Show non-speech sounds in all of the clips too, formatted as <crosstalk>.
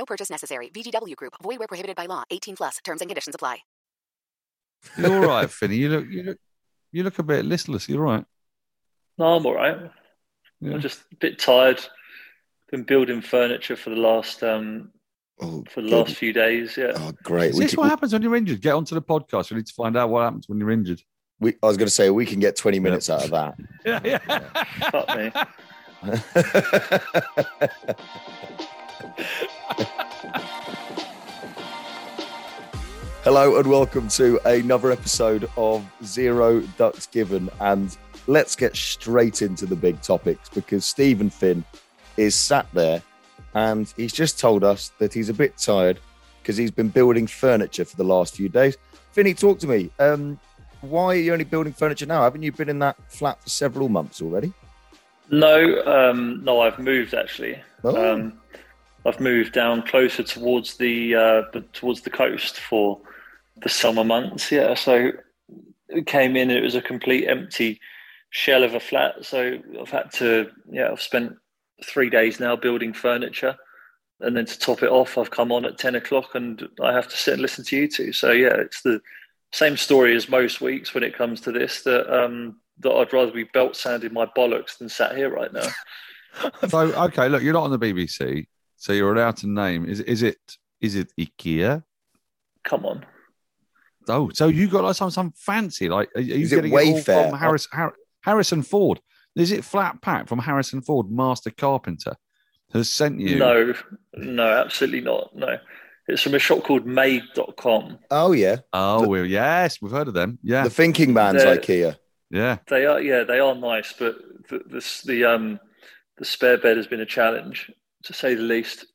No purchase necessary. VGW Group. Void where prohibited by law. 18 plus. Terms and conditions apply. You're all right, Finny. You look, you look, you look a bit listless. You're all right. No, I'm all right. Yeah. I'm just a bit tired. Been building furniture for the last um Oh, for the good. last few days. Yeah. Oh, great. Is We this can- what happens when you're injured? Get onto the podcast. We need to find out what happens when you're injured. we, I was going to say we can get 20 minutes out of that. <laughs> Yeah, yeah. Fuck me. <laughs> Hello and welcome to another episode of Zero Ducks Given. And let's get straight into the big topics because Stephen Finn is sat there and he's just told us that he's a bit tired because he's been building furniture for the last few days. Finny, talk to me. Um, why are you only building furniture now? Haven't you been in that flat for several months already? No, um, no, I've moved actually. Oh. Um, I've moved down closer towards the uh, towards the coast for the summer months. Yeah, so it came in. It was a complete empty shell of a flat. So I've had to. Yeah, I've spent three days now building furniture, and then to top it off, I've come on at ten o'clock, and I have to sit and listen to you two. So yeah, it's the same story as most weeks when it comes to this. That um, that I'd rather be belt sanding my bollocks than sat here right now. <laughs> So okay, look, you're not on the BBC, so you're allowed to name. Is is it is it IKEA? Come on. Oh, so you got like some some fancy like are you Is it getting it all Wayfair? from Harris, Har- Harrison Ford? Is it flat pack from Harrison Ford, Master Carpenter, has sent you? No, no, absolutely not. No. It's from a shop called made.com. Oh, yeah. Oh, well, yes, we've heard of them. Yeah, The thinking man's The- IKEA. yeah. They are, yeah, they are nice, but the, this, the, um, the spare bed has been a challenge, to say the least.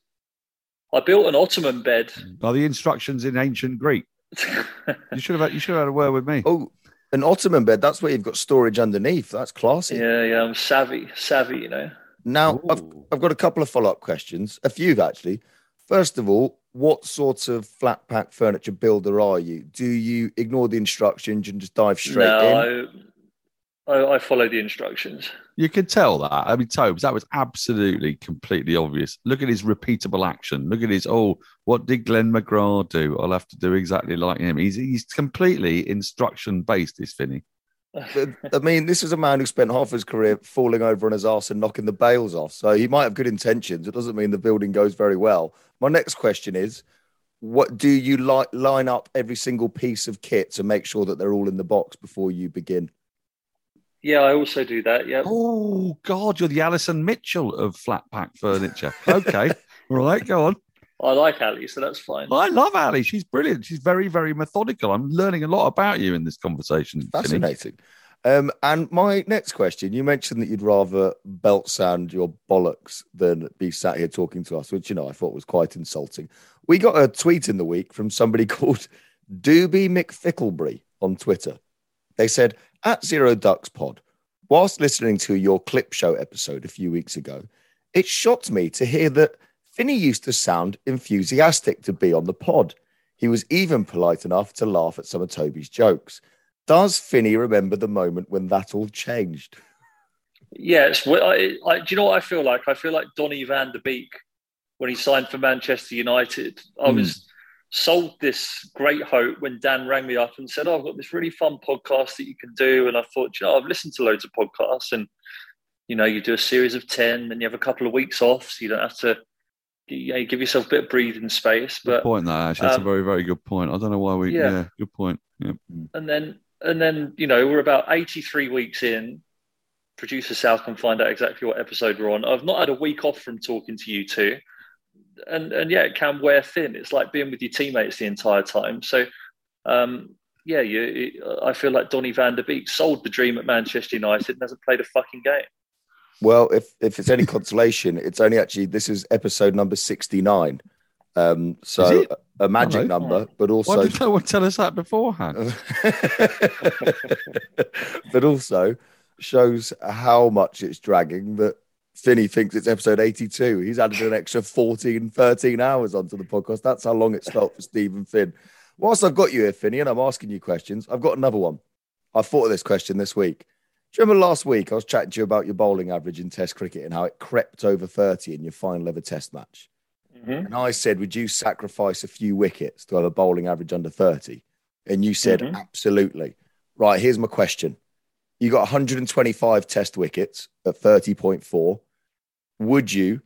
I built an Ottoman bed. Are the instructions in ancient Greek? You should have had, you should have had a word with me. Oh, an Ottoman bed. That's where you've got storage underneath. That's classy. yeah, yeah, I'm savvy, savvy, you know. Now, I've, I've got a couple of follow up questions, a few actually. First of all, what sort of flat pack furniture builder are you? Do you ignore the instructions and just dive straight in? I, I, I follow the instructions. You could tell that. I mean, Tobes, that was absolutely completely obvious. Look at his repeatable action. Look at his, oh, what did Glenn McGrath do? I'll have to do exactly like him. He's, he's completely instruction based, is Finney. I mean, this is a man who spent half his career falling over on his ass and knocking the bails off. So he might have good intentions. It doesn't mean the building goes very well. My next question is what do you li- line up every single piece of kit to make sure that they're all in the box before you begin? Yeah, I also do that. Yeah. Oh, God, you're the Alison Mitchell of flat pack furniture. Okay. <laughs> right, go on. I like Ali, so that's fine. I love Ali. She's brilliant. She's very, very methodical. I'm learning a lot about you in this conversation. Fascinating. Um, and my next question you mentioned that you'd rather belt sand your bollocks than be sat here talking to us, which, you know, I thought was quite insulting. We got a tweet in the week from somebody <laughs> called Doobie McFicklebury on Twitter. They said, at Zero Ducks Pod, whilst listening to your clip show episode a few weeks ago, it shocked me to hear that Finney used to sound enthusiastic to be on the pod. He was even polite enough to laugh at some of Toby's jokes. Does Finney remember the moment when that all changed? Yes. Well, I, I, do you know what I feel like? I feel like Donny van de Beek when he signed for Manchester United. I Hmm. was sold this great hope when Dan rang me up and said, oh, I've got this really fun podcast that you can do. And I thought, you know, I've listened to loads of podcasts and, you know, you do a series of 10 and you have a couple of weeks off. So you don't have to you know, give yourself a bit of breathing space. Good But point. That actually, that's um, a very, very good point. I don't know why we. Yeah, yeah. good point. Yeah. and then and then you know we're about 83 weeks in producer South can find out exactly what episode we're on i've not had a week off from talking to you two and and yeah it can wear thin it's like being with your teammates the entire time so um yeah you i feel like donny van de beek sold the dream at manchester united and hasn't played a fucking game Well, if if it's any consolation, it's only actually this is episode number sixty nine. Um, so a, a magic Hello. number, but also Why did no one tell us that beforehand? <laughs> but also shows how much it's dragging that Finney thinks it's episode 82. He's added an extra 14, 13 hours onto the podcast. That's how long it's felt for Stephen Finn. Whilst I've got you here, Finney, and I'm asking you questions, I've got another one. I thought of this question this week. Do you remember last week I was chatting to you about your bowling average in Test cricket and how it crept over 30 in your final ever Test match? Mhm. And I said, Would you sacrifice a few wickets to have a bowling average under 30? And you said, Mhm. Absolutely. Right, here's my question. You got 125 test wickets at 30.4. Would you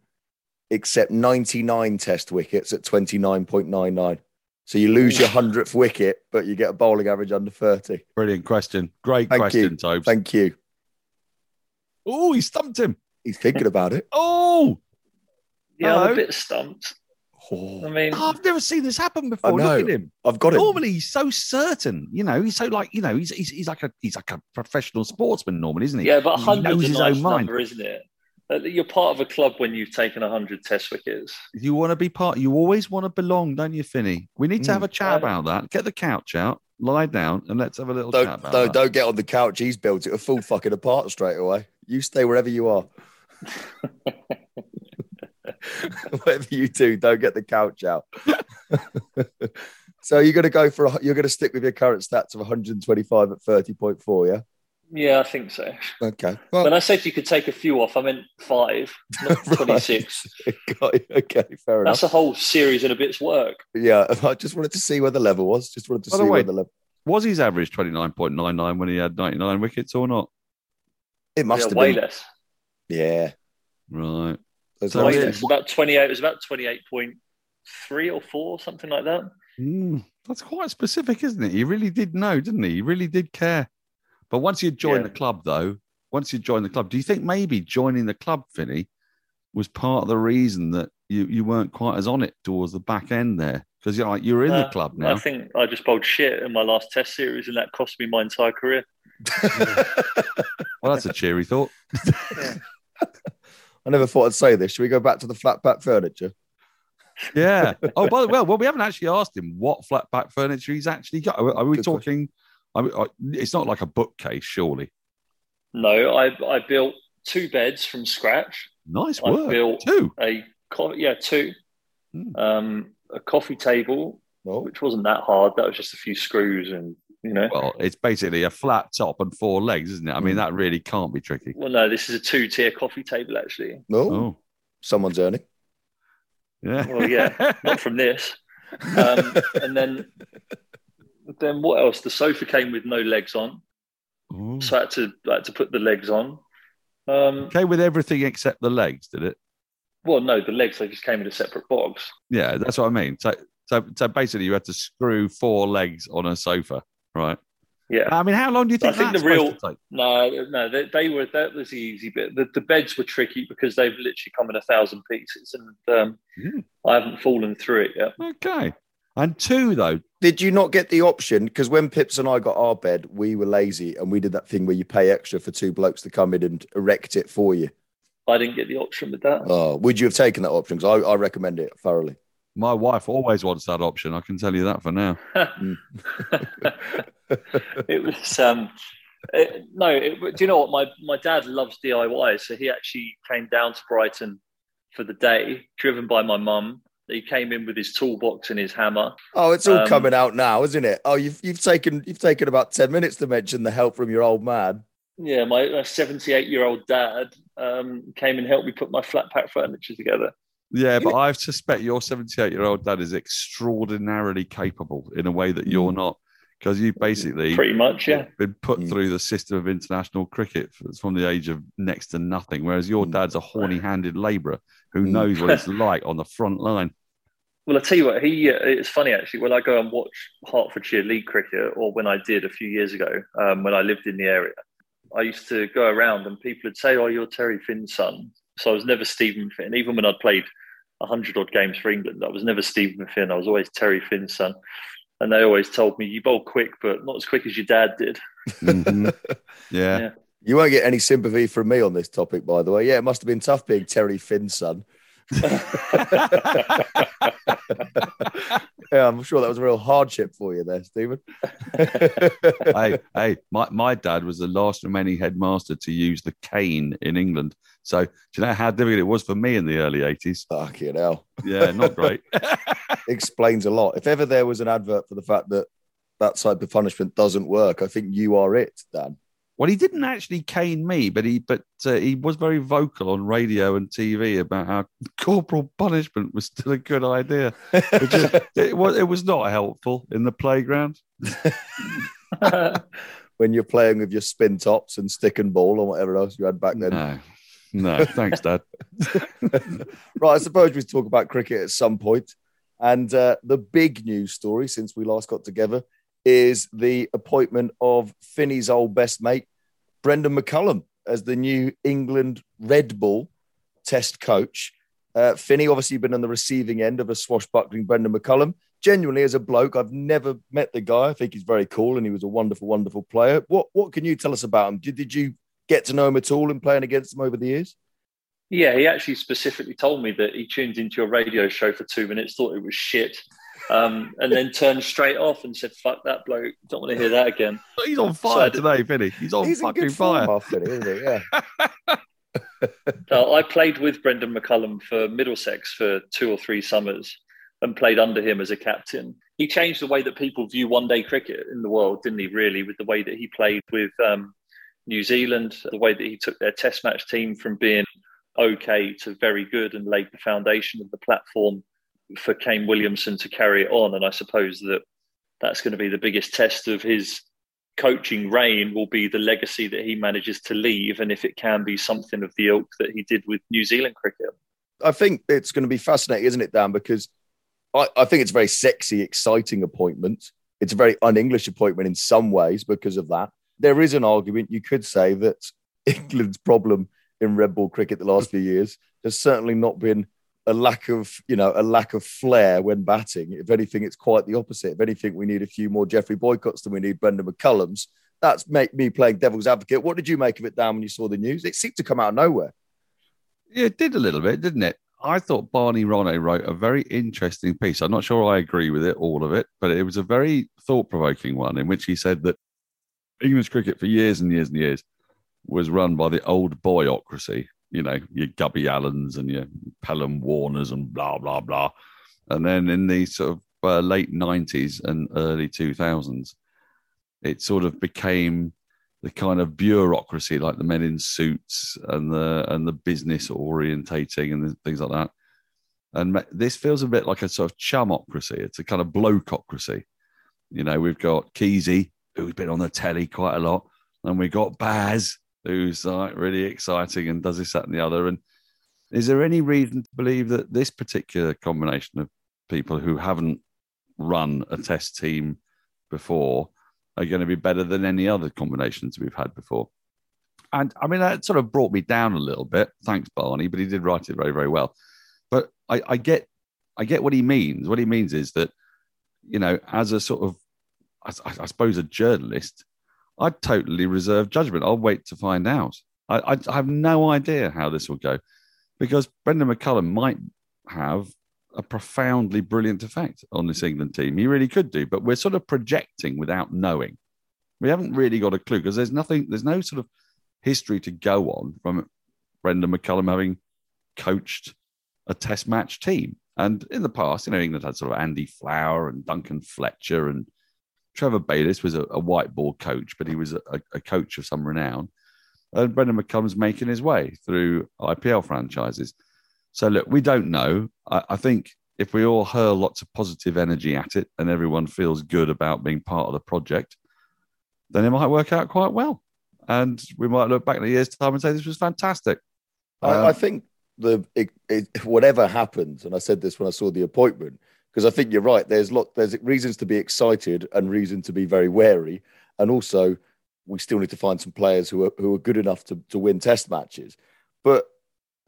accept 99 test wickets at 29.99? So you lose your 100th wicket, but you get a bowling average under 30. Brilliant question. Great Thank question, you. Tobes. Thank you. Oh, he stumped him. He's thinking about it. Oh, yeah i'm a bit stumped oh. i Oh, mean Oh, I've never seen this happen before. Look at him. I've got it. Normally, he's so certain. You know, he's so like you know, he's he's, he's like a he's like a professional sportsman, normally, isn't he? yeah but He 100 knows is his a nice own mind. number isn't it Uh, you're part of a club when you've taken 100 test wickets You want to be part. You always want to belong, don't you, Finney? We need to have hmm. a chat about that. Get the couch out, lie down, and let's have a little Don't, chat about don't, that. don't get on the couch. He's built it a full fucking apart straight away. You stay wherever you are. <laughs> Whatever you do, don't get the couch out. <laughs> so you're going to go for a, you're going to stick with your current stats of 125 at 30.4, yeah? Yeah i think so Okay. Well, When I said you could take a few off, I meant five, <laughs> not Right. 26. <laughs> okay, fair enough. That's a whole series and a bit's work. Yeah, <laughs> I just wanted to see where the level was. Just wanted to By see the where the level. Was his average twenty nine point nine nine when he had ninety nine wickets or not? It must yeah, have way been. less. Yeah. Right. Those So it- two- about 28. It was about 28.3 or 4, something like that. Mm, that's quite specific, isn't it? He really did know, didn't he? He really did care. But once you join Yeah. the club, though, once you join the club, do you think maybe joining the club, Finney, was part of the reason that you, you weren't quite as on it towards the back end there? Because you're like you're in the Uh, club now. I think I just bowled shit in my last test series, and that cost me my entire career. <laughs> Well, that's a cheery thought. <laughs> I never thought I'd say this. Should we go back to the flat pack furniture? Yeah. Oh, by the <laughs> way, well, we haven't actually asked him what flat pack furniture he's actually got. Are, are we Good talking? I I- it's not like a bookcase, surely. No, I, I built two beds from scratch. Nice I work. built Too. a co- yeah two, Hmm. um, a coffee table, Oh, which wasn't that hard. That was just a few screws, and you know. Well, it's basically a flat top and four legs, isn't it? I mean, Mm. that really can't be tricky. Well, no, this is a two-tier coffee table actually. no. Oh, Someone's earning. yeah. Well, yeah, not <laughs> from this. <laughs> Um, and then, then what else? The sofa came with no legs on, Ooh. so I had to I had to put the legs on. Um, Okay, with everything except the legs, did it? well, no, the legs they just came in a separate box. Yeah, that's what I mean. So, so, so basically, you had to screw four legs on a sofa, right? Yeah. I mean, how long do you think? I think, the real-? No, no, they, they were that was the easy bit. The, the beds were tricky because they've literally come in a thousand pieces, and um, Mm. I haven't fallen through it yet. Okay, and two though. Did you not get the option? Because when Pips and I got our bed, we were lazy and we did that thing where you pay extra for two blokes to come in and erect it for you. I didn't get the option with that. Oh, would you have taken that option? Because I, I recommend it thoroughly. My wife always wants that option. I can tell you that for now. <laughs> it was um, it- no. It, do you know what? My my dad loves DIY, so he actually came down to Brighton for the day, driven by my mum. He came in with his toolbox and his hammer. Oh, it's all Um, coming out now, isn't it? Oh, you've you've taken you've taken about ten minutes to mention the help from your old man. Yeah, my 78 year old dad um, came and helped me put my flat pack furniture together. Yeah, but I suspect your 78 year old dad is extraordinarily capable in a way that you're not, because you basically Pretty much, yeah. been put Mm. through the system of international cricket from the age of next to nothing, whereas your Mm. dad's a horny handed labourer who Mm. knows what <laughs> it's like on the front line. Well, I tell you what, he. Uh, it's funny actually. When I go and watch Hertfordshire League cricket, or when I did a few years ago, um, when I lived in the area, I used to go around and people would say, "Oh, you're Terry Finn's son." So I was never Stephen Finn. Even when I'd played hundred odd games for England, I was never Stephen Finn. I was always Terry Finn's son. And they always told me, "You bowl quick, but not as quick as your dad did." Mhm. <laughs> yeah. Yeah. You won't get any sympathy from me on this topic, by the way. Yeah, it must have been tough being Terry Finn's son. <laughs> yeah, I'm sure that was a real hardship for you there, Stephen. <laughs> hey, hey, my, my dad was the last remaining headmaster to use the cane in England. So, do you know how difficult it was for me in the early 80s? Fucking hell. Yeah, not great. <laughs> Explains a lot. If ever there was an advert for the fact that that type of punishment doesn't work, I think you are it, Dan. Well, he didn't actually cane me, but he but uh, he was very vocal on radio and TV about how corporal punishment was still a good idea. Which is, <laughs> it was it was not helpful in the playground. <laughs> when you're playing with your spin tops and stick and ball or whatever else you had back then. No, no, thanks, Dad. <laughs> right, I suppose we talk about cricket at some point. And uh, the big news story since we last got together is the appointment of Finney's old best mate, Brendan McCullum, as the new England red ball test coach. Uh, Finney obviously been on the receiving end of a swashbuckling Brendan McCullum. Genuinely, as a bloke, I've never met the guy. I think he's very cool and he was a wonderful, wonderful player. What what can you tell us about him? Did, did you get to know him at all in playing against him over the years? Yeah, he actually specifically told me that he tuned into your radio show for two minutes, thought it was shit, um, and then turned straight off and said, "Fuck that bloke! Don't want to hear that again." He's on fire So- today, Finny. He's on He's in fucking fire. our Finney, isn't he? Yeah. <laughs> Uh, I played with Brendan McCullum for Middlesex for two or three summers and played under him as a captain. He changed the way that people view one day cricket in the world, didn't he, really, with the way that he played with um, New Zealand, the way that he took their test match team from being okay to very good and laid the foundation of the platform for Kane Williamson to carry it on. And I suppose that that's going to be the biggest test of his coaching reign will be the legacy that he manages to leave and if it can be something of the ilk that he did with New Zealand cricket. I think it's going to be fascinating, isn't it, Dan? Because I, I think it's a very sexy, exciting appointment. It's a very un English appointment in some ways because of that. There is an argument you could say that <laughs> England's problem in red ball cricket the last few years has certainly not been a lack of, you know, a lack of flair when batting. If anything, it's quite the opposite. If anything, we need a few more Geoffrey Boycotts than we need Brendan McCullums. That's make me playing devil's advocate. What did you make of it, Dan, when you saw the news? It seemed to come out of nowhere. Yeah, it did a little bit, didn't it? I thought Barney Ronay wrote a very interesting piece. I'm not sure I agree with it, all of it, but it was a very thought provoking one in which he said that English cricket for years and years and years was run by the old boyocracy, you know, your Gubby Allens and your Pelham Warners and blah, blah, blah. And then in the sort of uh, late 90s and early 2000s, it sort of became the kind of bureaucracy, like the men in suits and the and the business orientating and things like that. And this feels a bit like a sort of chumocracy. It's a kind of blokocracy. You know, we've got Keezy, who's been on the telly quite a lot, and we've got Baz, who's like really exciting and does this, that, and the other. And is there any reason to believe that this particular combination of people who haven't run a test team before are going to be better than any other combinations we've had before. And I mean, that sort of brought me down a little bit. Thanks, Barney, but he did write it very, very well. But I, I get, I get what he means. What he means is that, you know, as a sort of, I, I suppose, a journalist, I totally reserve judgment. I'll wait to find out. I, I, I have no idea how this will go, because Brendan McCullum might have a profoundly brilliant effect on this England team. He really could do, but we're sort of projecting without knowing. We haven't really got a clue because there's nothing, there's no sort of history to go on from Brendan McCullum having coached a test match team. And in the past, you know, England had sort of Andy Flower and Duncan Fletcher and Trevor Bayliss was a, a whiteboard coach, but he was a, a, coach of some renown. And Brendan McCullum's making his way through IPL franchises. So look, we don't know. I, I think if we all hurl lots of positive energy at it and everyone feels good about being part of the project, then it might work out quite well. And we might look back in a year's time and say this was fantastic. I, um, I think the it, it, whatever happens, and I said this when I saw the appointment, because I think you're right. There's lot there's reasons to be excited and reason to be very wary, and also we still need to find some players who are who are good enough to, to win test matches. But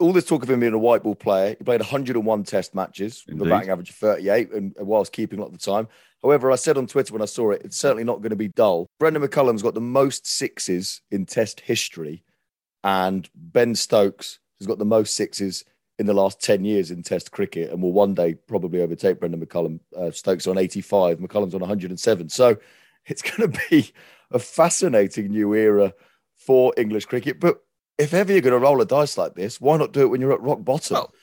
all this talk of him being a white ball player, he played 101 test matches with a batting average of 38 and, and whilst keeping a lot of the time. However, I said on Twitter when I saw it, it's certainly not going to be dull. Brendan McCullum's got the most sixes in test history, and Ben Stokes has got the most sixes in the last 10 years in test cricket and will one day probably overtake Brendan McCullum. Uh, Stokes on 85, McCullum's on 107. So it's <laughs> going to be a fascinating new era for English cricket. But if ever you're going to roll a dice like this, why not do it when you're at rock bottom? Well,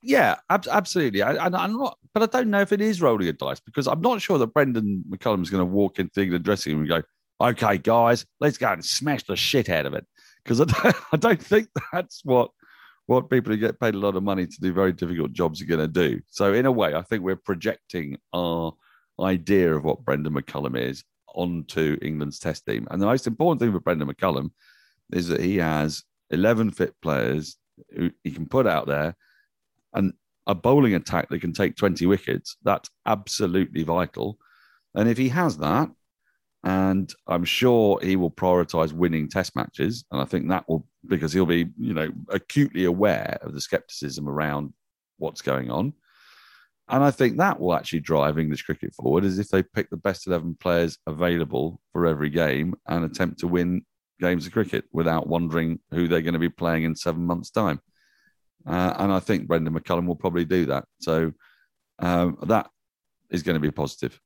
yeah, ab- absolutely. I, am not, but I don't know if it is rolling a dice because I'm not sure that Brendan McCullum is going to walk into the England dressing room and go, "Okay, guys, let's go and smash the shit out of it." Because I <laughs> I don't think that's what what people who get paid a lot of money to do very difficult jobs are going to do. So in a way, I think we're projecting our idea of what Brendan McCullum is onto England's test team. And the most important thing for Brendan McCullum is that he has 11 fit players who he can put out there and a bowling attack that can take 20 wickets. That's absolutely vital. And if he has that, and I'm sure he will prioritize winning test matches. And I think that will, because he'll be, you know, acutely aware of the skepticism around what's going on. And I think that will actually drive English cricket forward, is if they pick the best 11 players available for every game and attempt to win games of cricket without wondering who they're going to be playing in seven months' time. Uh, and I think Brendan McCullum will probably do that. So um, that is going to be positive.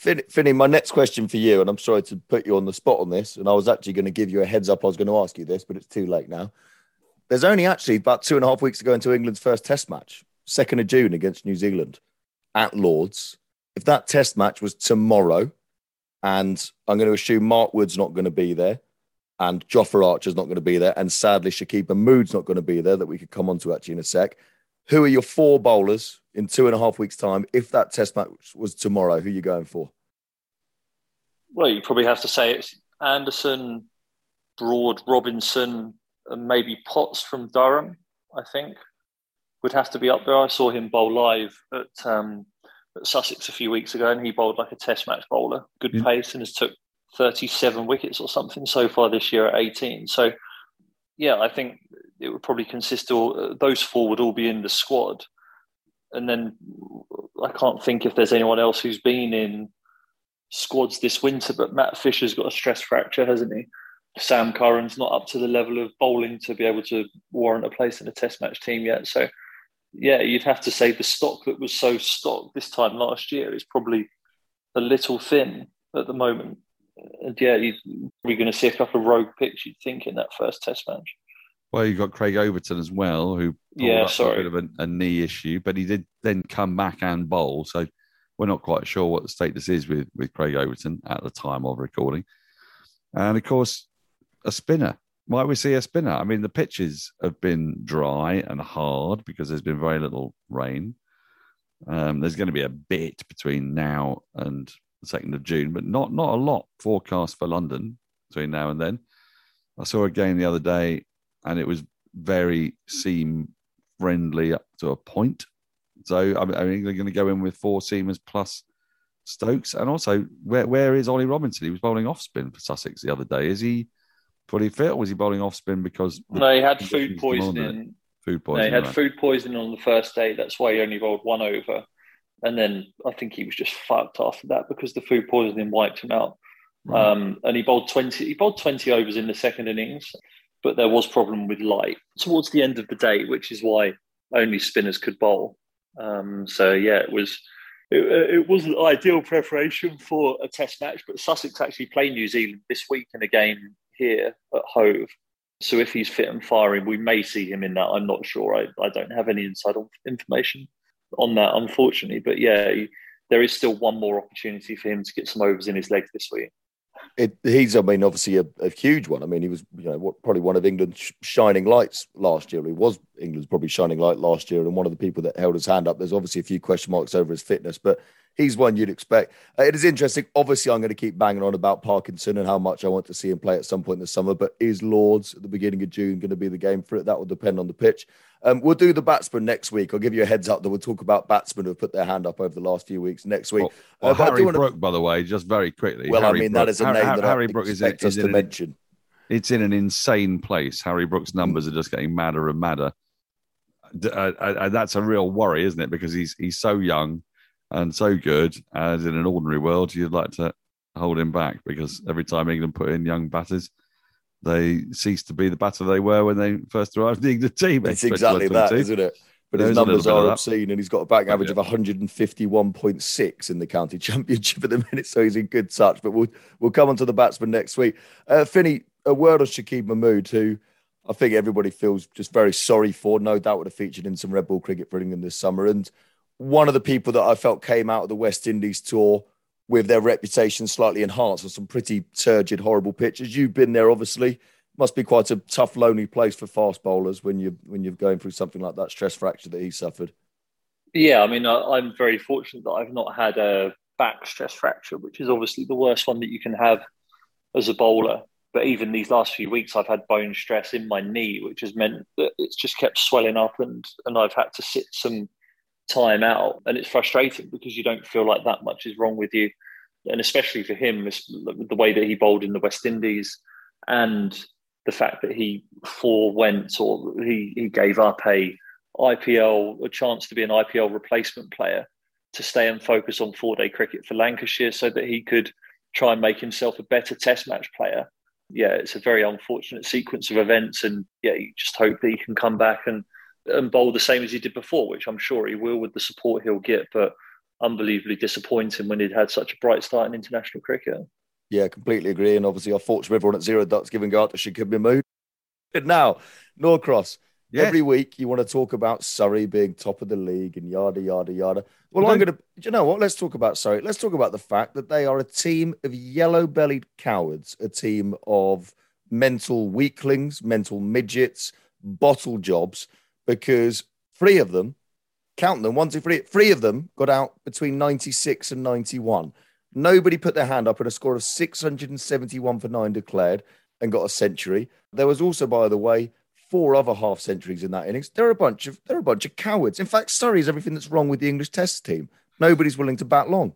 Fin- Finny, my next question for you, and I'm sorry to put you on the spot on this, and I was actually going to give you a heads up. I was going to ask you this, but it's too late now. There's only actually about two and a half weeks to go into England's first Test match, second of June against New Zealand at Lords. If that Test match was tomorrow, and I'm going to assume Mark Wood's not going to be there, and Jofra Archer's not going to be there, and sadly Saqib Mahmood's not going to be there, that we could come on to actually in a sec. Who are your four bowlers in two and a half weeks' time? If that test match was tomorrow, who are you going for? Well, you probably have to say it's Anderson, Broad, Robinson, and maybe Potts from Durham, I think, would have to be up there. I saw him bowl live at, um, at Sussex a few weeks ago, and he bowled like a test match bowler, good yeah. pace, and has took 37 wickets or something so far this year at 18. So, yeah, I think it would probably consist of uh, those four would all be in the squad. And then I can't think if there's anyone else who's been in squads this winter, but Matt Fisher's got a stress fracture, hasn't he? Sam Curran's not up to the level of bowling to be able to warrant a place in a test match team yet. So, yeah, you'd have to say the stock that was so stocked this time last year is probably a little thin at the moment and yeah, we're going to see a couple of rogue picks. You'd think in that first Test match. Well, you got Craig Overton as well, who yeah, sorry, a bit of a, a, knee issue, but he did then come back and bowl. So we're not quite sure what the status is with with Craig Overton at the time of recording. And of course, a spinner. Might we see a spinner? I mean, the pitches have been dry and hard because there's been very little rain. Um, there's going to be a bit between now and the second of June, but not not a lot forecast for London between now and then. I saw a game the other day, and it was very seam friendly up to a point. So I mean, they're going to go in with four seamers plus Stokes, and also where where is Ollie Robinson? He was bowling off spin for Sussex the other day. Is he fully fit, or was he bowling off spin because no, he had food poisoning. Food poisoning. No, he had right. food poisoning on the first day. That's why he only bowled one over. And then I think he was just fucked after that because the food poisoning wiped him out. Right. Um, and he bowled twenty. He bowled twenty overs in the second innings, but there was problem with light towards the end of the day, which is why only spinners could bowl. Um, so yeah, it was it, it wasn't ideal preparation for a test match. But Sussex actually play New Zealand this week in a game here at Hove. So if he's fit and firing, we may see him in that. I'm not sure. I, I don't have any inside information on that, unfortunately. But yeah, he, there is still one more opportunity for him to get some overs in his legs this week. It, he's, I mean, obviously a, a, huge one. I mean, he was, you know, what, probably one of England's shining lights last year. He was England's probably shining light last year, and one of the people that held his hand up. There's obviously a few question marks over his fitness, but he's one you'd expect. Uh, it is interesting. Obviously, I'm going to keep banging on about Parkinson and how much I want to see him play at some point in the summer. But is Lords at the beginning of June going to be the game for it? That will depend on the pitch. Um, we'll do the batsman next week. I'll give you a heads up that we'll talk about batsmen who have put their hand up over the last few weeks next week. Well, well uh, Harry wanna... Brook, by the way, just very quickly. Well, Harry I mean, Brook. that is a name Harry, that Harry Brook is, in, is in mention. It's in an insane place. Harry Brook's numbers are just getting madder and madder. Uh, uh, that's a real worry, isn't it? Because he's he's so young and so good. As in an ordinary world, you'd like to hold him back because every time England put in young batters, they cease to be the batter they were when they first arrived in the team. It's exactly that, isn't it? But his numbers are obscene, and he's got a batting average of 151.6 in the county <laughs> championship at the minute, so he's in good touch. But we'll we'll come on to the batsman next week. Uh, Finney, a word on Saqib Mahmood, who I think everybody feels just very sorry for. No doubt would have featured in some red ball cricket for England this summer, and one of the people that I felt came out of the West Indies tour with their reputation slightly enhanced on some pretty turgid, horrible pitches. You've been there, obviously. Must be quite a tough, lonely place for fast bowlers when you when you're going through something like that stress fracture that he suffered. Yeah, I mean, I, am very fortunate that I've not had a back stress fracture, which is obviously the worst one that you can have as a bowler. But even these last few weeks, I've had bone stress in my knee, which has meant that it's just kept swelling up, and and I've had to sit some time out. And it's frustrating because you don't feel like that much is wrong with you. And especially for him, the way that he bowled in the West Indies and the fact that he forewent or he, he gave up a IPL, a chance to be an IPL replacement player to stay and focus on four day cricket for Lancashire so that he could try and make himself a better test match player. Yeah, it's a very unfortunate sequence of events. And yeah, you just hope that he can come back and and bowl the same as he did before, which I'm sure he will with the support he'll get. But unbelievably disappointing when he'd had such a bright start in international cricket. Yeah, completely agree. And obviously, our thoughts from everyone at Zero Ducks Given go out to Saqib Mahmood. Now, Norcross, yes. every week you want to talk about Surrey being top of the league and yada, yada, yada. Well, I'm going to, do you know what? Let's talk about Surrey. Let's talk about the fact that they are a team of yellow bellied cowards, a team of mental weaklings, mental midgets, bottle jobs because three of them, count them, one, two, three, three of them got out between 96 and 91. Nobody put their hand up at a score of 671 for nine declared and got a century. There was also, by the way, four other half centuries in that innings. They're a bunch of they're a bunch of cowards. In fact, Surrey is everything that's wrong with the English Test team. Nobody's willing to bat long.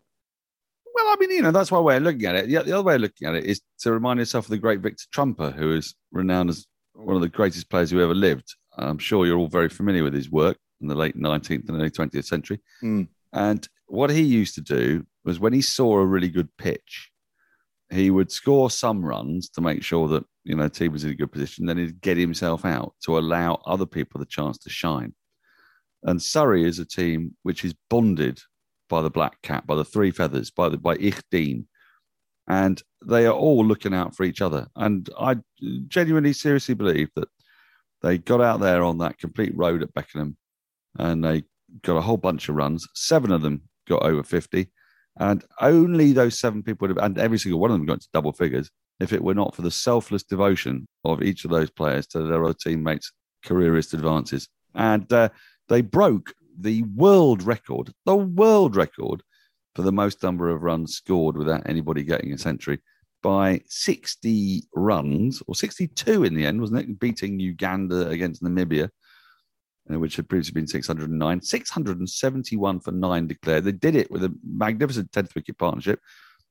Well, I mean, you know, that's one way of looking at it. The, the other way of looking at it is to remind yourself of the great Victor Trumper, who is renowned as one of the greatest players who ever lived. I'm sure you're all very familiar with his work in the late 19th and early 20th century. Mm. And what he used to do was when he saw a really good pitch, he would score some runs to make sure that you know team was in a good position. Then he'd get himself out to allow other people the chance to shine. And Surrey is a team which is bonded by the black cat, by the three feathers, by the by Ich Dien, and they are all looking out for each other. And I genuinely, seriously believe that they got out there on that complete road at Beckenham and they got a whole bunch of runs. Seven of them got over 50. And only those seven people would have, and every single one of them got to double figures if it were not for the selfless devotion of each of those players to their other teammates' careerist advances. And uh, they broke the world record, the world record for the most number of runs scored without anybody getting a century by 60 runs, or 62 in the end, wasn't it? Beating Uganda against Namibia, uh, which had previously been 609. 671 for nine declared. They did it with a magnificent 10th wicket partnership.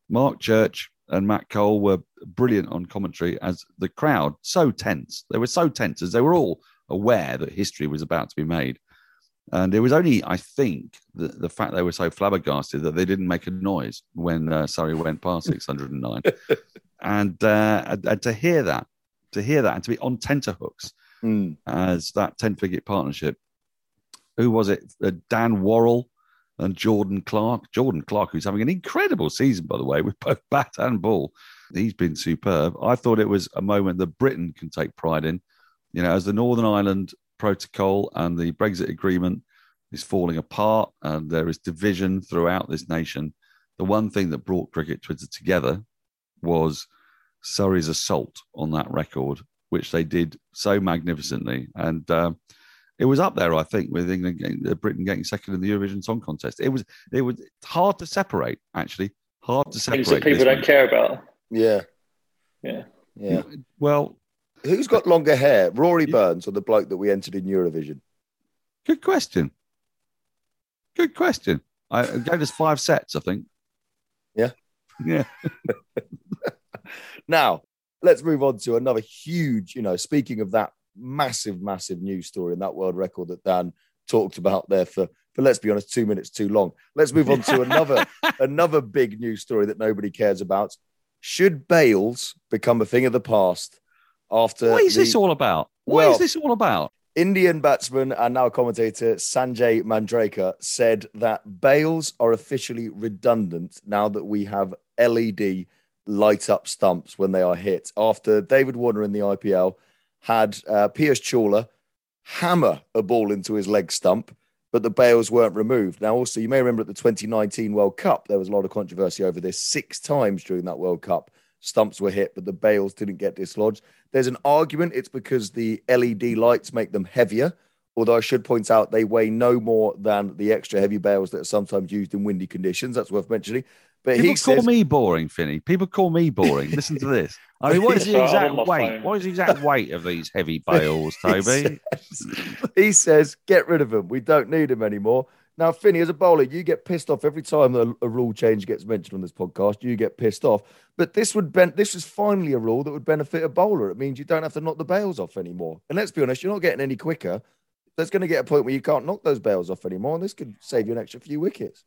Mark Church and Matt Cole were brilliant on commentary as the crowd so tense. They were so tense as they were all aware that history was about to be made. And it was only, I think, the, the fact they were so flabbergasted that they didn't make a noise when uh, Surrey went past <laughs> 609. and, uh, and, and, to hear that, to hear that, and to be on tenterhooks mm. as that 10 figure partnership. Who was it? Uh, Dan Worrall and Jordan Clark. Jordan Clark, who's having an incredible season, by the way, with both bat and ball. he's been superb. I thought it was a moment that Britain can take pride in. You know, as the Northern Ireland Protocol and the Brexit agreement is falling apart and there is division throughout this nation, the one thing that brought cricket Twitter together was Surrey's assault on that record, which they did so magnificently. And um, it was up there, I think, with England, getting, uh, Britain getting second in the Eurovision Song Contest. It was it was hard to separate, actually, hard to separate. Things that people don't one. care about. Yeah, Yeah. yeah. Well, Who's got longer hair, Rory Burns or the bloke that we entered in Eurovision? good question. Good question. I gave us five sets, I think. Yeah. Yeah. <laughs> Now, let's move on to another huge, you know, speaking of that massive, massive news story and that world record that Dan talked about there for, for let's be honest, two minutes too long. Let's move on to <laughs> another another big news story that nobody cares about. Should Bails become a thing of the past after What is the this all about? What is Well- this all about? Indian batsman and now commentator Sanjay Mandrekar said that Bails are officially redundant now that we have LED light up stumps when they are hit. After David Warner in the IPL had uh, Piyush Chawla hammer a ball into his leg stump, but the Bails weren't removed. Now, also, you may remember at the 2019 World Cup, there was a lot of controversy over this. Six times during that World Cup, stumps were hit, but the Bails didn't get dislodged. There's an argument it's because the LED lights make them heavier. Although I should point out they weigh no more than the extra heavy bails that are sometimes used in windy conditions. That's worth mentioning. But People he call says, me boring, Finney. People call me boring. Listen to this. <laughs> I mean, what is the <laughs> exact on my weight? phone. What is the exact weight of these heavy <laughs> bails, Toby? he says, get rid of them. We don't need them anymore. Now, Finney, as a bowler, you get pissed off every time a, a rule change gets mentioned on this podcast. You get pissed off. But this would ben- this is finally a rule that would benefit a bowler. It means you don't have to knock the bails off anymore. And let's be honest, you're not getting any quicker. There's going to get a point where you can't knock those bails off anymore, and this could save you an extra few wickets.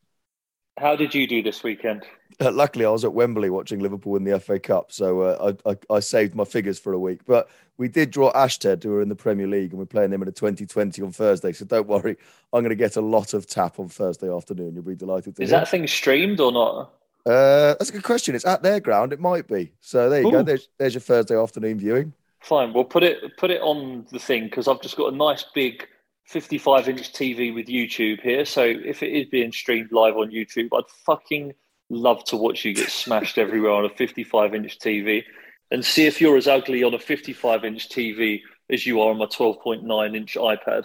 How did you do this weekend? Uh, luckily, I was at Wembley watching Liverpool win the FA Cup, so uh, I, I, I saved my figures for a week. But we did draw Ashtead, who are in the Premier League, and we're playing them in a 2020 on Thursday. So don't worry, I'm going to get a lot of tap on Thursday afternoon. You'll be delighted to Is hear. that thing streamed or not? Uh, that's a good question. It's at their ground. It might be. So there you go. There's, there's your Thursday afternoon viewing. Fine, we'll put it put it on the thing because I've just got a nice big 55 inch TV with YouTube here. So if it is being streamed live on YouTube, I'd fucking love to watch you get smashed <laughs> everywhere on a 55 inch TV and see if you're as ugly on a 55 inch TV as you are on my 12.9 inch iPad.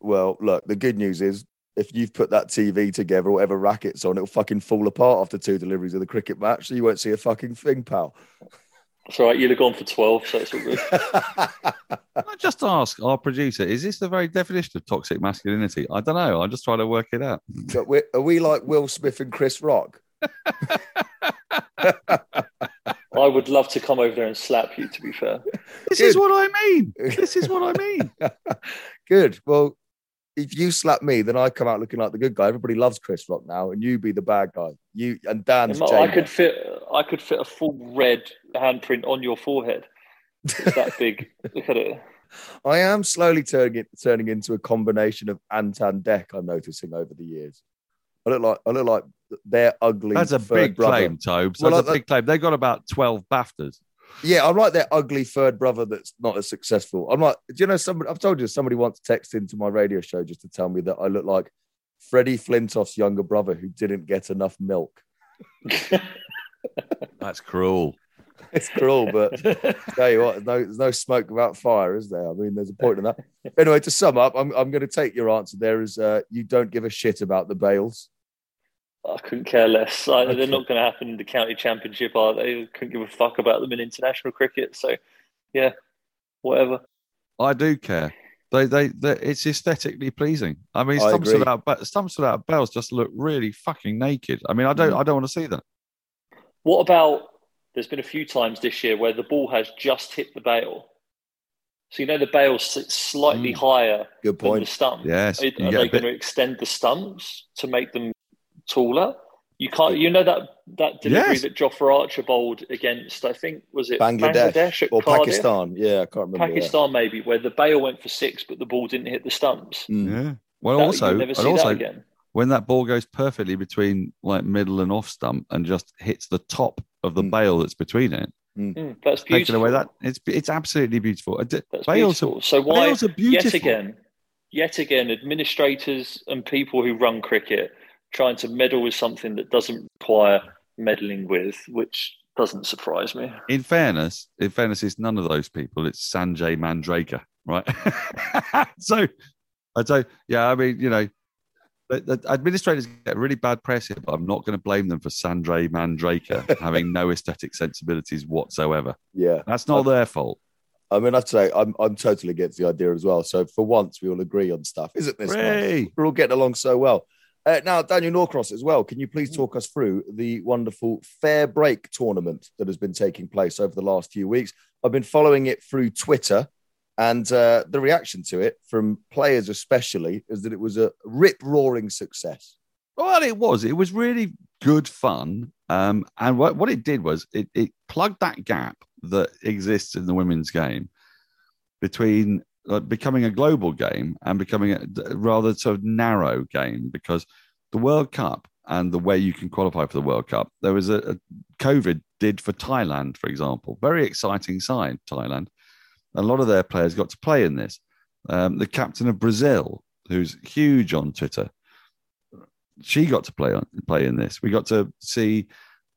Well, look, the good news is if you've put that TV together, whatever racket's on, it'll fucking fall apart after two deliveries of the cricket match. So you won't see a fucking thing, pal. It's all right, you'd have gone for 12, so it's all good. Can I just ask our producer, is this the very definition of toxic masculinity? I don't know. I'm just trying to work it out. But we're, are we like Will Smith and Chris Rock? <laughs> I would love to come over there and slap you, to be fair. This Good. is what I mean. This is what I mean. <laughs> Good. Well, if you slap me, then I come out looking like the good guy. Everybody loves Chris Rock now, and you be the bad guy. You and Dan's. I could fit I could fit a full red handprint on your forehead. It's that big. <laughs> Look at it. I am slowly turning it, turning into a combination of Ant and Dec. I'm noticing over the years. I look like I look like they're ugly. That's a big brother. claim, Tobes. Well, That's a big claim. They got about 12 BAFTAs. Yeah, I'm like that ugly third brother that's not as successful. I'm like, do you know somebody? I've told you somebody once texted into my radio show just to tell me that I look like Freddie Flintoff's younger brother who didn't get enough milk. <laughs> That's cruel. <laughs> It's cruel, but <laughs> tell you what, there's no, there's no smoke without fire, is there? I mean, there's a point in that. Anyway, to sum up, I'm, I'm going to take your answer there is uh, you don't give a shit about the Bails. I couldn't care less. I, Okay. They're not going to happen in the county championship, are they? Couldn't give a fuck about them in international cricket. So, yeah, whatever. I do care. They, they, they it's aesthetically pleasing. I mean, I stumps agree. without, but stumps without bells just look really fucking naked. I mean, I don't, Mm. I don't want to see that. What about? There's been a few times this year where the ball has just hit the bail. So you know the bail sits slightly Mm. higher Good than the point. stump. Yes, Are, are they a bit- going to extend the stumps to make them taller? You can't. You know that that delivery Yes. that Jofra Archer bowled against. I think was it Bangladesh, Bangladesh, or Cardiff? Pakistan. Yeah, I can't remember. yeah. Pakistan maybe, where the bail went for six, but the ball didn't hit the stumps. Mm. Yeah. Well, That- also, you'll never and also, that again. when that ball goes perfectly between like middle and off stump and just hits the top of the Mm. bail that's between it, Mm, that's taking beautiful. away that it's it's absolutely beautiful. Uh, That's Bails beautiful. are, so why Bails are beautiful. yet again, yet again, administrators and people who run cricket trying to meddle with something that doesn't require meddling with, which doesn't surprise me. in fairness, in fairness, it's none of those people. It's Sanjay Mandrekar, right? <laughs> so I'd say, yeah, I mean, you know, the, the administrators get really bad press here, but I'm not going to blame them for Sanjay Mandrekar <laughs> having no aesthetic sensibilities whatsoever. Yeah. That's not their fault. I mean, I have to say, I'm, I'm totally against the idea as well. So for once, we all agree on stuff. Isn't this nice? We're all getting along so well. Uh, now, Daniel Norcross as well. Can you please talk us through the wonderful Fair Break tournament that has been taking place over the last few weeks? I've been following it through Twitter, and uh, the reaction to it from players, especially, is that it was a rip roaring success. Well, it was. It was really good fun. Um, and what, what it did was it, it plugged that gap that exists in the women's game between uh, becoming a global game and becoming a rather sort of narrow game because the World Cup and the way you can qualify for the World Cup, there was a, a COVID did for Thailand, for example. Very exciting side, Thailand. A lot of their players got to play in this. Um, the captain of Brazil, who's huge on Twitter, she got to play on play in this. We got to see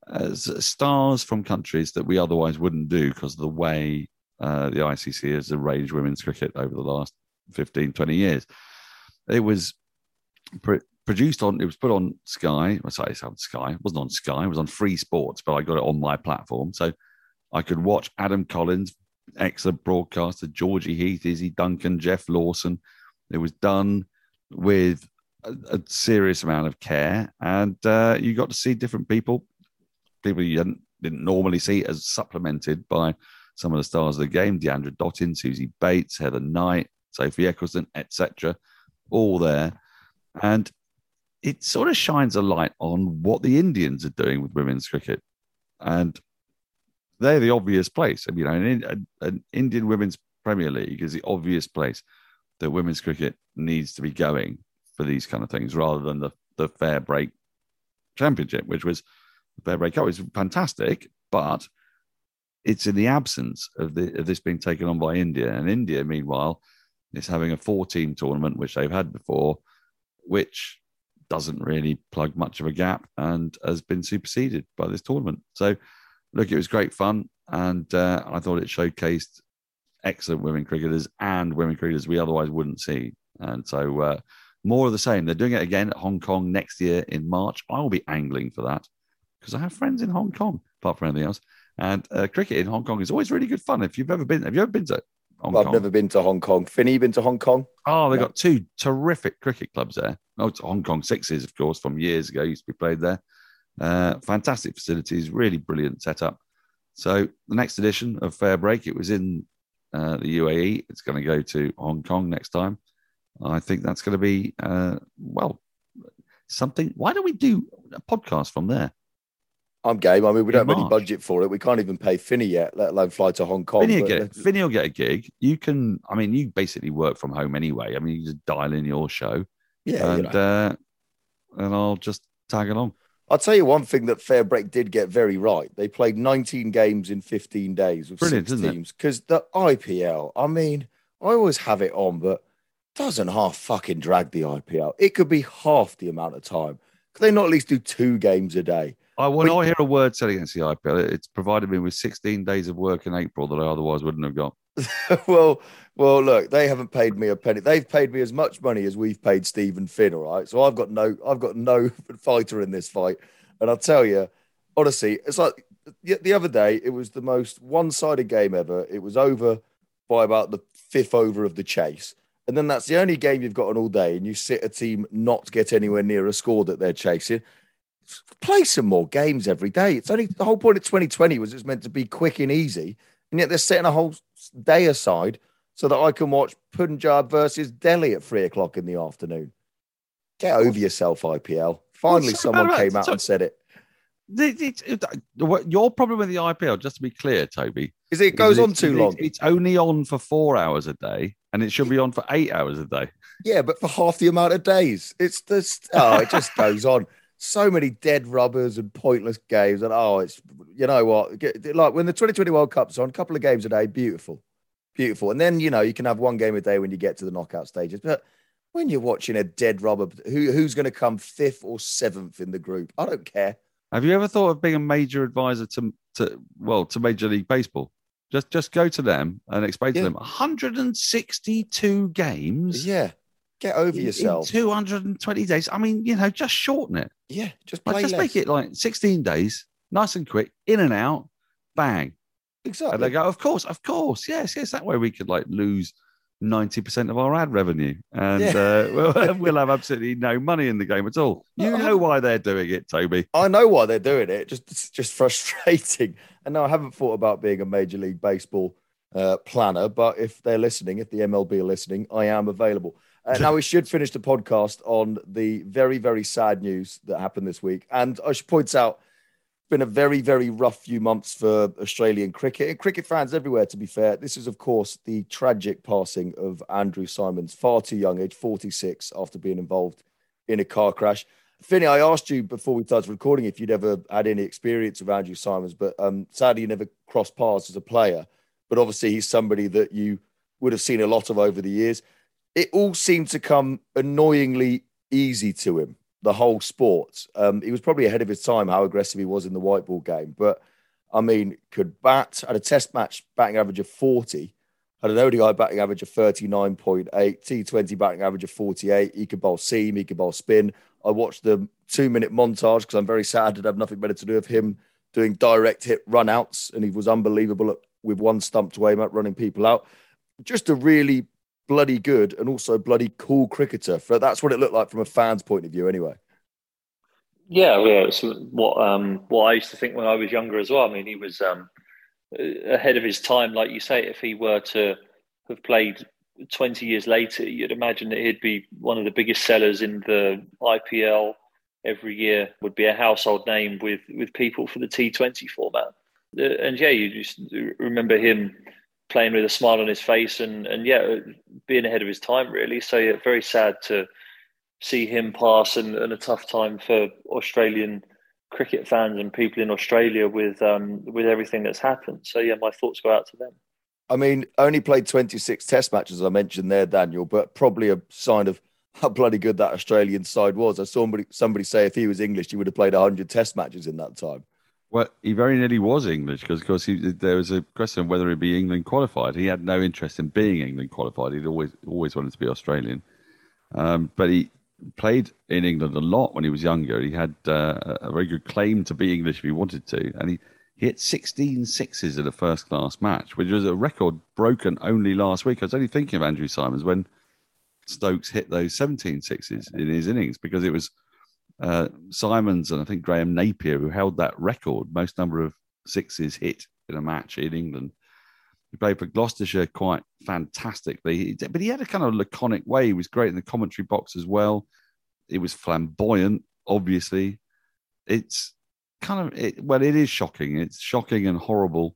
uh, stars from countries that we otherwise wouldn't do because of the way uh, the ICC has arranged women's cricket over the last 15, 20 years. It was pr- produced on, it was put on Sky. I say it's on Sky. It wasn't on Sky. It was on Free Sports, but I got it on my platform. So I could watch Adam Collins, excellent broadcaster, Georgie Heath, Izzy Duncan, Geoff Lawson. It was done with a, a serious amount of care, and uh, you got to see different people, people you didn't, didn't normally see, as supplemented by some of the stars of the game: Deandra Dottin, Suzie Bates, Heather Knight, Sophie Ecclestone, etc. All there, and it sort of shines a light on what the Indians are doing with women's cricket, and they're the obvious place. You know, an, an Indian women's Premier League is the obvious place that women's cricket needs to be going for these kind of things, rather than the the fair break championship, which was fair break cup was fantastic, but it's in the absence of, the, of this being taken on by India. And India, meanwhile, is having a four team tournament, which they've had before, which doesn't really plug much of a gap and has been superseded by this tournament. So, look, it was great fun. And uh, I thought it showcased excellent women cricketers and women cricketers we otherwise wouldn't see. And so, uh, more of the same. They're doing it again at Hong Kong next year in March. I will be angling for that because I have friends in Hong Kong, apart from anything else. And uh, cricket in Hong Kong is always really good fun. If you've ever been, have you ever been to Hong I've Kong? never been to Hong Kong. Finney, been to Hong Kong? Oh, they've No. got two terrific cricket clubs there. Oh, it's Hong Kong Sixes, of course, from years ago, used to be played there. Uh, fantastic facilities, really brilliant setup. So the next edition of Fair Break, it was in uh, the UAE. It's going to go to Hong Kong next time. I think that's going to be uh, well something. Why don't we do a podcast from there? I'm game. I mean, we don't have any budget for it. We can't even pay Finney yet, let alone fly to Hong Kong. Finney will get Finney will get a gig. You can. I mean, you basically work from home anyway. I mean, you just dial in your show, yeah, you and know. uh, and I'll just tag along. I'll tell you one thing that Fairbreak did get very right. They played 19 games in 15 days with Brilliant, six isn't it? teams. Because the IPL, I mean, I always have it on, but doesn't half fucking drag the IPL. It could be half the amount of time. Could they not at least do two games a day? I when But- I hear a word said against the IPL, it's provided me with 16 days of work in April that I otherwise wouldn't have got. <laughs> well, well, look, they haven't paid me a penny. They've paid me as much money as we've paid Stephen Finn. All right, so I've got no, I've got no <laughs> fighter in this fight. And I'll tell you, honestly, it's like the, the other day. It was the most one-sided game ever. It was over by about the fifth over of the chase, and then that's the only game you've got on all day. And you sit a team not get anywhere near a score that they're chasing. Play some more games every day. It's only the whole point of 2020 was it's meant to be quick and easy, and yet they're setting a whole day aside so that I can watch Punjab versus Delhi at three o'clock in the afternoon. Get over yourself, IPL. Finally, someone came out so- and said it. It- it- it- your problem with the IPL, just to be clear, Toby, Is it goes is on too long? It's only on for four hours a day, and it should be on for eight hours a day. Yeah, but for half the amount of days, it's just oh, it just <laughs> goes on. So many dead rubbers and pointless games. And oh, it's you know what, like when the 2020 World Cup's on, a couple of games a day, beautiful, beautiful. And then you know you can have one game a day when you get to the knockout stages. But when you're watching a dead rubber, who who's going to come fifth or seventh in the group? I don't care. Have you ever thought of being a major advisor to to well to Major League Baseball? Just just go to them and explain Yeah. to them 162 games. Yeah, get over in- yourself. In 220 days. I mean, you know, just shorten it. yeah, just Like, just less. make it like 16 days, nice and quick, in and out, bang. exactly. And they go, of course, of course, yes, yes. That way we could like lose 90% of our ad revenue and Yeah. uh, <laughs> we'll, <laughs> we'll have absolutely no money in the game at all. You know why they're doing it, Toby. I know why they're doing it. Just it's just frustrating. <laughs> And no, I haven't thought about being a Major League Baseball uh, planner, but if they're listening, if the MLB are listening, I am available. Uh, now we should finish the podcast on the very very sad news that happened this week, and I should point out. It's been a very, very rough few months for Australian cricket and cricket fans everywhere, to be fair. This is, of course, the tragic passing of Andrew Symonds, far too young, age 46, after being involved in a car crash. Finney, I asked you before we started recording if you'd ever had any experience with Andrew Symonds, but um, sadly, you never crossed paths as a player. But obviously, he's somebody that you would have seen a lot of over the years. It all seemed to come annoyingly easy to him, the whole sport. Um, he was probably ahead of his time how aggressive he was in the white ball game. But I mean, could bat, had a test match batting average of 40, had an ODI batting average of 39.8, T20 batting average of 48. He could bowl seam, he could bowl spin. I watched the two minute montage because I'm very sad to have nothing better to do with him doing direct hit run outs, and he was unbelievable at, with one stump to aim at running people out. Just a really bloody good and also bloody cool cricketer. That's what it looked like from a fan's point of view, anyway. Yeah, yeah, it's what um what I used to think when I was younger as well. I mean, he was um ahead of his time, like you say. If he were to have played twenty years later, you'd imagine that he'd be one of the biggest sellers in the IPL every year. Would be a household name with with people for the T Twenty format. Uh, And yeah, you just remember him playing with a smile on his face, and and yeah, being ahead of his time really. So yeah, very sad to see him pass and, and a tough time for Australian cricket fans and people in Australia with um, with everything that's happened. So yeah, my thoughts go out to them. I mean, only played 26 test matches, as I mentioned there, Daniel, but probably a sign of how bloody good that Australian side was. I saw somebody, somebody say if he was English, he would have played 100 test matches in that time. Well, he very nearly was English because, of course, he, there was a question whether he'd be England qualified. He had no interest in being England qualified. He'd always always wanted to be Australian. Um, but he played in England a lot when he was younger. He had uh, a very good claim to be English if he wanted to, and he, he hit 16 sixes in a first class match, which was a record broken only last week. I was only thinking of Andrew Symonds when Stokes hit those 17 sixes in his innings because it was uh, Symonds and I think Graham Napier who held that record, most number of sixes hit in a match in England. He played for Gloucestershire quite fantastically, but he had a kind of laconic way. He was great in the commentary box as well. It was flamboyant, obviously. It's kind of, it, well, it is shocking. It's shocking and horrible.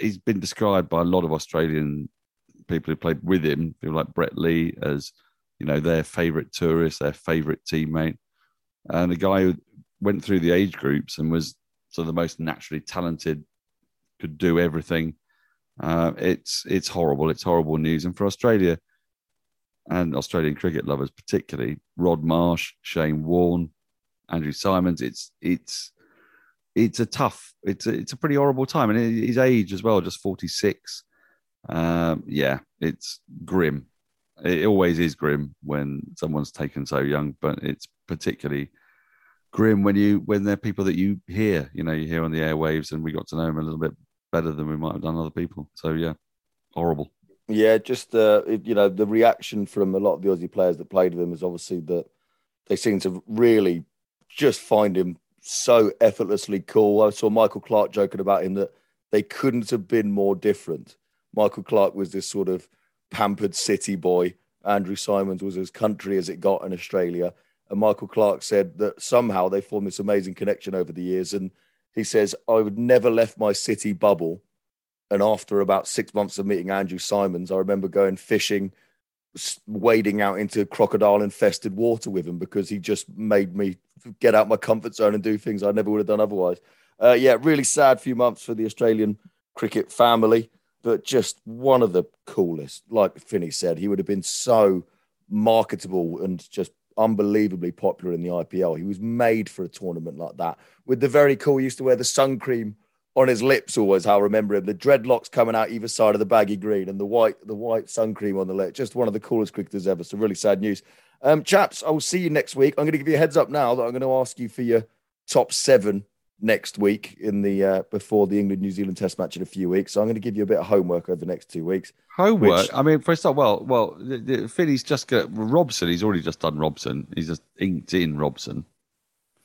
He's been described by a lot of Australian people who played with him, people like Brett Lee, as, you know, their favourite tourist, their favourite teammate. And a guy who went through the age groups and was sort of the most naturally talented, could do everything. Uh, it's it's horrible. It's horrible news. And for Australia and Australian cricket lovers, particularly Rod Marsh, Shane Warne, Andrew Symonds, it's it's it's a tough. It's a, it's a pretty horrible time, and his age as well, just forty six. Um, yeah, it's grim. It always is grim when someone's taken so young, but it's particularly grim when you when they're people that you hear. You know, you hear on the airwaves, and we got to know them a little bit better than we might have done other people. So yeah, horrible. Yeah, just uh, you know the reaction from a lot of the Aussie players that played with him is obviously that they seem to really just find him so effortlessly cool. I saw Michael Clarke joking about him that they couldn't have been more different. Michael Clarke was this sort of pampered city boy. Andrew Symonds was as country as it got in Australia. And Michael Clarke said that somehow they formed this amazing connection over the years. And he says, I would never left my city bubble. And after about six months of meeting Andrew Symonds, I remember going fishing wading out into crocodile infested water with him because he just made me get out my comfort zone and do things I never would have done otherwise. Uh, yeah, really sad few months for the Australian cricket family, but just one of the coolest. Like Finney said, he would have been so marketable and just unbelievably popular in the IPL. He was made for a tournament like that with the very cool. He used to wear the sun cream on his lips always. How I remember him. The dreadlocks coming out either side of the baggy green and the white the white sun cream on the lip. Just one of the coolest cricketers ever. So really sad news. Um, chaps, I will see you next week. I'm going to give you a heads up now that I'm going to ask you for your top seven next week in the uh, before the England New Zealand Test match in a few weeks. So I'm going to give you a bit of homework over the next two weeks. Homework. Which- I mean, for a start, well, well, the, the, Finney's just got Robson. He's already just done Robson. He's just inked in Robson.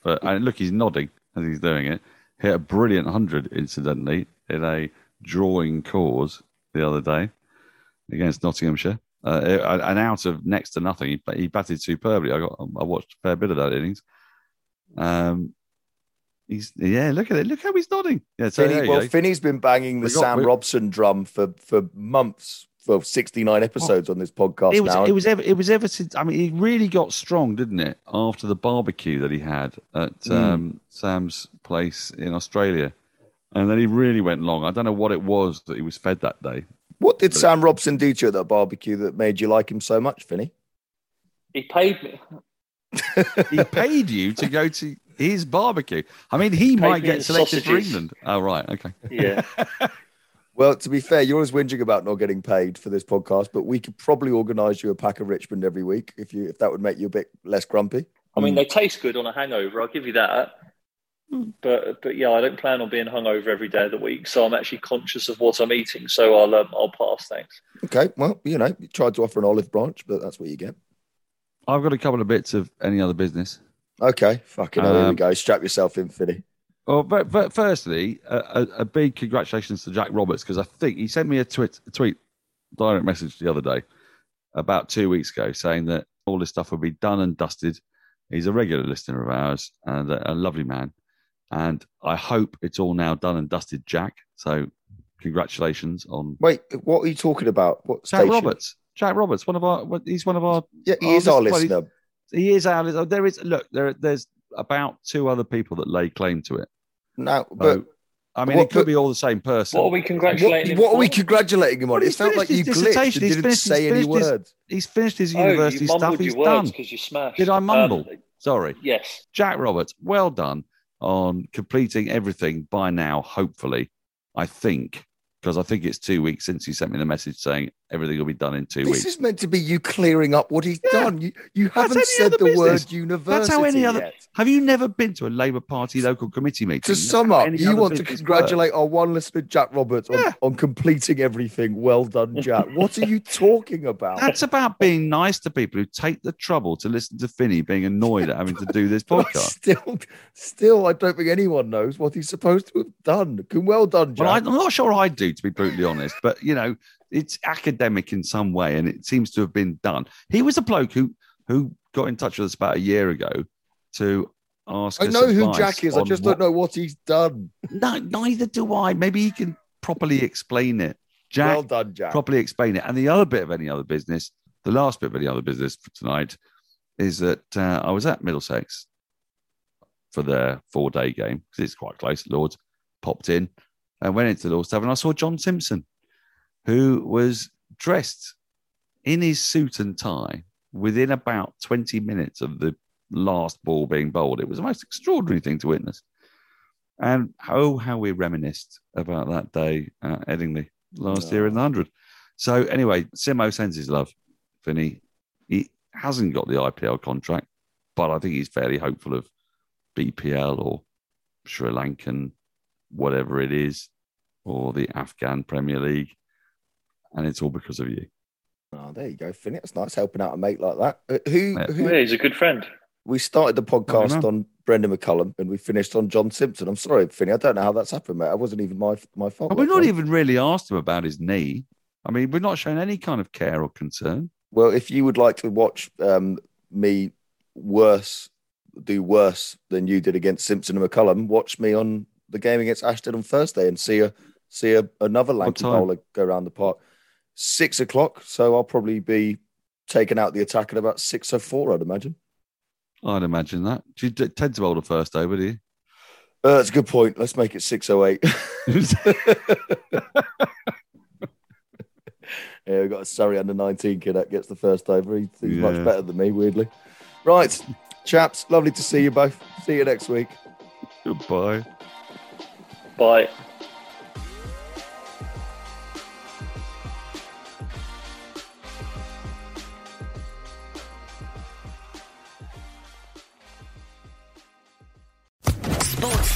But and look, he's nodding as he's doing it. Hit a brilliant hundred, incidentally, in a drawing cause the other day against Nottinghamshire. Uh, an out of next to nothing. He, he batted superbly. I got. I watched a fair bit of that innings. Um, he's yeah. Look at it. Look how he's nodding. Yeah. So Finney, well, go. Finney's been banging the We got- Sam we- Robson drum for for months, for 69 episodes on this podcast it was now. it was ever it was ever since I mean he really got strong, didn't it? After the barbecue that he had at Mm. um, Sam's place in Australia, and then he really went long. I don't know what it was that he was fed that day. what did Sam Robson do to you at that barbecue that made you like him so much, Finney? He paid me. <laughs> He paid you to go to his barbecue. I mean, he might get in selected for. England. Oh right, okay. Yeah. <laughs> Well, to be fair, you're always whinging about not getting paid for this podcast, but we could probably organise you a pack of Richmond every week if you if that would make you a bit less grumpy. I mean, they taste good on a hangover. I'll give you that. But but yeah, I don't plan on being hungover every day of the week, so I'm actually conscious of what I'm eating. So I'll um, I'll pass. Thanks. Okay, well, you know, you tried to offer an olive branch, but that's what you get. I've got a couple of bits of any other business. Okay, fucking hell, here we Um, go. Strap yourself in, Finney. Well, but, but firstly, a, a, big congratulations to Jack Roberts because I think he sent me a tweet, a tweet, direct message the other day, about two weeks ago, saying that all this stuff will be done and dusted. He's a regular listener of ours and a, a lovely man, and I hope it's all now done and dusted, Jack. So, congratulations on Wait, what are you talking about? What Jack station? Roberts. Jack Roberts, one of our, he's one of our Yeah, he Oh, is our this- well, he- is our listener. There is look there. There's about two other people that lay claim to it. No, So, but I mean, what- it could but- be all the same person. What are we what, congratulating him what are we congratulating him on? Well, It he's felt like you finished his glitched dissertation. and didn't finished- say any his- words. He's finished his Oh, university you stuff. mumbled He's your done. because you smashed. Did I mumble? Um, Sorry. yes. Jack Roberts, well done on completing everything by now, hopefully. I think, because I think it's two weeks since you sent me the message saying everything will be done in two This weeks. This is meant to be you clearing up what he's Yeah. done. You you haven't said the business. word university That's how any other. yet. Have you never been to a Labour Party local committee meeting? To sum up, you want to congratulate our one listener, Jack Roberts, on, Yeah. on completing everything. Well done, Jack. what are you talking about? That's about being nice to people who take the trouble to listen to Finney being annoyed at having to do this <laughs> podcast. Still, still, I don't think anyone knows what he's supposed to have done. Well done, Jack. Well, I, I'm not sure I do, to be brutally honest, but you know, it's academic in some way, and it seems to have been done. He was a bloke who who got in touch with us about a year ago to ask. I know who Jack is. I just what- don't know what he's done. No, neither do I. Maybe he can properly explain it. Jack, well done, Jack. properly explain it. And the other bit of any other business, the last bit of any other business for tonight, is that uh, I was at Middlesex for their four day game because it's quite close. Lords popped in and went into the Lord's Tavern. I saw John Simpson, who was dressed in his suit and tie within about 20 minutes of the last ball being bowled. It was the most extraordinary thing to witness. And oh, how we reminisced about that day at Headingley last year in the 100. So, anyway, Simo sends his love. Finney, he hasn't got the IPL contract, but I think he's fairly hopeful of BPL or Sri Lankan, whatever it is, or the Afghan Premier League. And it's all because of you. Oh, there you go, Finn. It's nice helping out a mate like that. Uh, who, Yeah. who Yeah, he's a good friend. we started the podcast on Brendon McCullum and we finished on John Simpson. I'm sorry, Finney. I don't know how that's happened, mate. It wasn't even my my fault. But we're not one. even really asked him about his knee. I mean, we're not showing any kind of care or concern. Well, if you would like to watch um, me worse do worse than you did against Simpson and McCullum, watch me on the game against Ashtead on Thursday and see a see a, another lanky time? bowler go around the park. Six o'clock, so I'll probably be taking out the attack at about six oh four, I'd imagine. I'd imagine that. Do you d- tend to bowl the first over, do you? Uh, that's a good point. Let's make it six oh eight. <laughs> Yeah, we've got a Surrey under 19 kid that gets the first over. He- He's much better than me, weirdly. Right, chaps, lovely to see you both. See you next week. Goodbye. Bye.